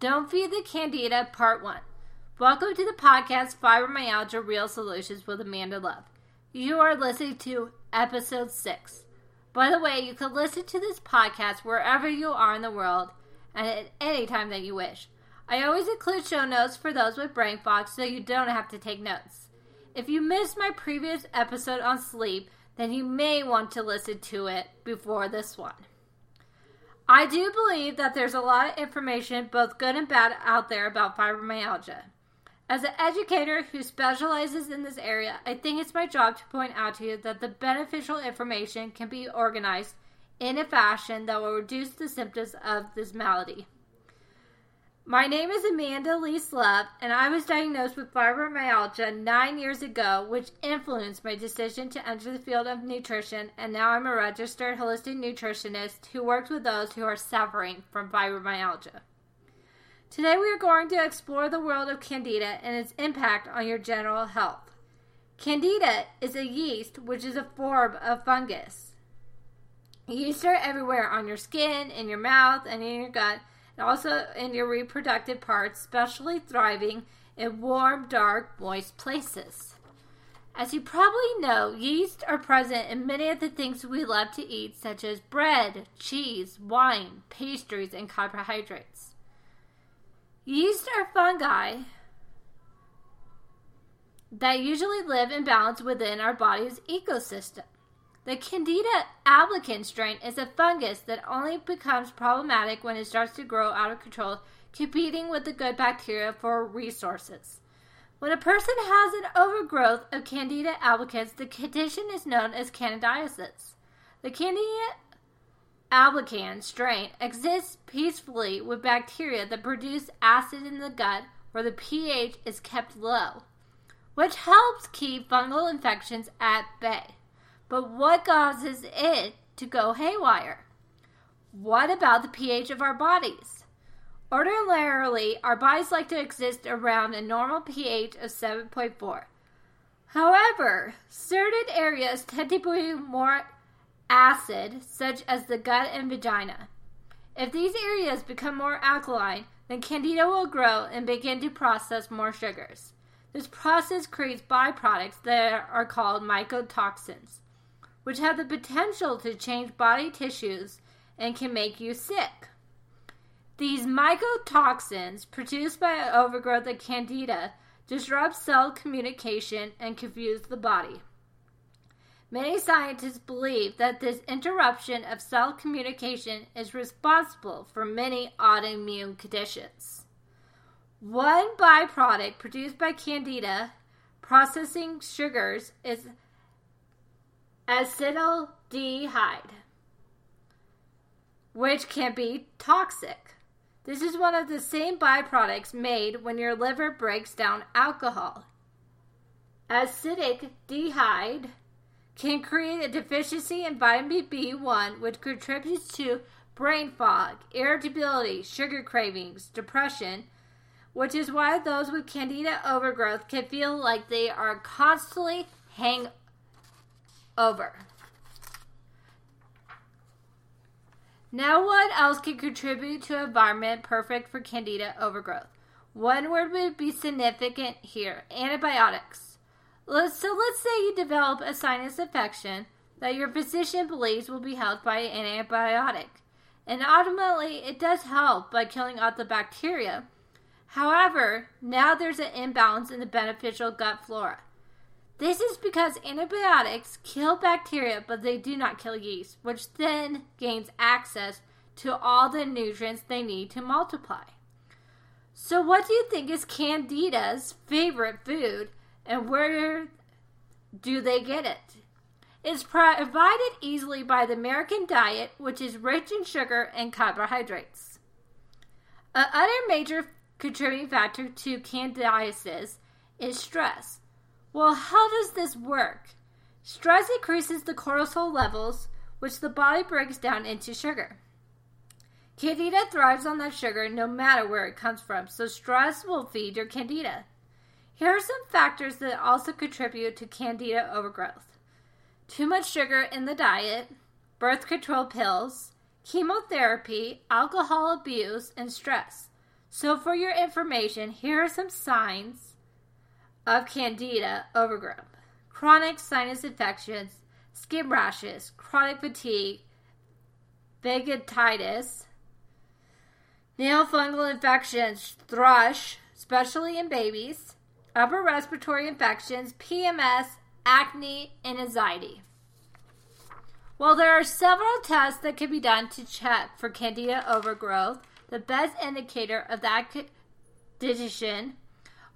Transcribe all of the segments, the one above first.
Don't Feed the Candida, Part 1. Welcome to the podcast Fibromyalgia Real Solutions with Amanda Love. You are listening to episode 6. By the way, you can listen to this podcast wherever you are in the world and at any time that you wish. I always include show notes for those with brain fog so you don't have to take notes. If you missed my previous episode on sleep, then you may want to listen to it before this one. I do believe that there's a lot of information, both good and bad, out there about fibromyalgia. As an educator who specializes in this area, I think it's my job to point out to you that the beneficial information can be organized in a fashion that will reduce the symptoms of this malady. My name is Amanda Lee Love, and I was diagnosed with fibromyalgia nine years ago, which influenced my decision to enter the field of nutrition. And now I'm a registered holistic nutritionist who works with those who are suffering from fibromyalgia. Today, we are going to explore the world of Candida and its impact on your general health. Candida is a yeast, which is a form of fungus. Yeast are everywhere on your skin, in your mouth, and in your gut also in your reproductive parts, especially thriving in warm, dark, moist places. As you probably know, yeast are present in many of the things we love to eat, such as bread, cheese, wine, pastries, and carbohydrates. Yeast are fungi that usually live in balance within our body's ecosystem. The Candida albicans strain is a fungus that only becomes problematic when it starts to grow out of control, competing with the good bacteria for resources. When a person has an overgrowth of Candida albicans, the condition is known as candidiasis. The Candida albicans strain exists peacefully with bacteria that produce acid in the gut where the pH is kept low, which helps keep fungal infections at bay. But what causes it to go haywire? What about the pH of our bodies? Ordinarily, our bodies like to exist around a normal pH of 7.4. However, certain areas tend to be more acid, such as the gut and vagina. If these areas become more alkaline, then candida will grow and begin to process more sugars. This process creates byproducts that are called mycotoxins which have the potential to change body tissues and can make you sick. These mycotoxins produced by overgrowth of candida disrupt cell communication and confuse the body. Many scientists believe that this interruption of cell communication is responsible for many autoimmune conditions. One byproduct produced by candida processing sugars is acetaldehyde, which can be toxic. This is one of the same byproducts made when your liver breaks down alcohol. Acetaldehyde can create a deficiency in vitamin B1, which contributes to brain fog, irritability, sugar cravings, depression, which is why those with candida overgrowth can feel like they are constantly hang over. Now, what else can contribute to an environment perfect for candida overgrowth? One word would be significant here antibiotics. So, let's say you develop a sinus infection that your physician believes will be helped by an antibiotic. And ultimately, it does help by killing out the bacteria. However, now there's an imbalance in the beneficial gut flora. This is because antibiotics kill bacteria, but they do not kill yeast, which then gains access to all the nutrients they need to multiply. So, what do you think is Candida's favorite food, and where do they get it? It's provided easily by the American diet, which is rich in sugar and carbohydrates. Another major contributing factor to candidiasis is stress. Well, how does this work? Stress increases the cortisol levels, which the body breaks down into sugar. Candida thrives on that sugar no matter where it comes from, so stress will feed your candida. Here are some factors that also contribute to candida overgrowth too much sugar in the diet, birth control pills, chemotherapy, alcohol abuse, and stress. So, for your information, here are some signs of candida overgrowth chronic sinus infections, skin rashes, chronic fatigue, vaginitis, nail fungal infections, thrush, especially in babies, upper respiratory infections, PMS, acne, and anxiety. While there are several tests that can be done to check for candida overgrowth, the best indicator of that condition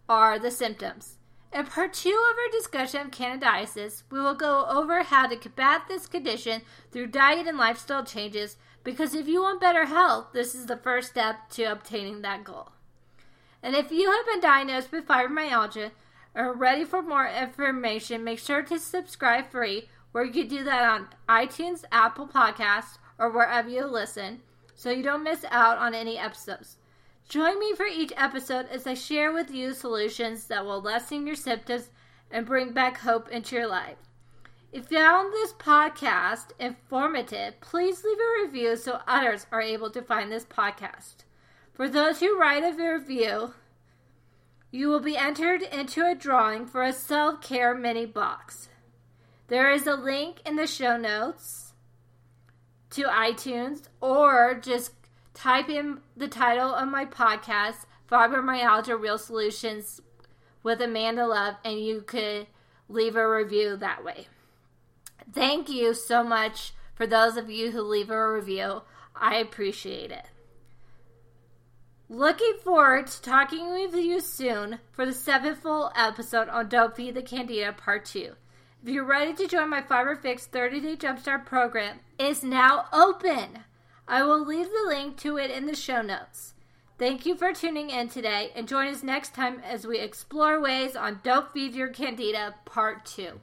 are the symptoms. In part two of our discussion of candidiasis, we will go over how to combat this condition through diet and lifestyle changes because if you want better health, this is the first step to obtaining that goal. And if you have been diagnosed with fibromyalgia or are ready for more information, make sure to subscribe free, where you can do that on iTunes, Apple Podcasts, or wherever you listen, so you don't miss out on any episodes. Join me for each episode as I share with you solutions that will lessen your symptoms and bring back hope into your life. If you found this podcast informative, please leave a review so others are able to find this podcast. For those who write a review, you will be entered into a drawing for a self care mini box. There is a link in the show notes to iTunes or just type in the title of my podcast, Fibromyalgia Real Solutions with Amanda Love, and you could leave a review that way. Thank you so much for those of you who leave a review. I appreciate it. Looking forward to talking with you soon for the seventh full episode on Don't Feed the Candida Part 2. If you're ready to join my Fiber Fix 30 Day Jumpstart program, it's now open. I will leave the link to it in the show notes. Thank you for tuning in today and join us next time as we explore ways on Don't Feed Your Candida Part 2.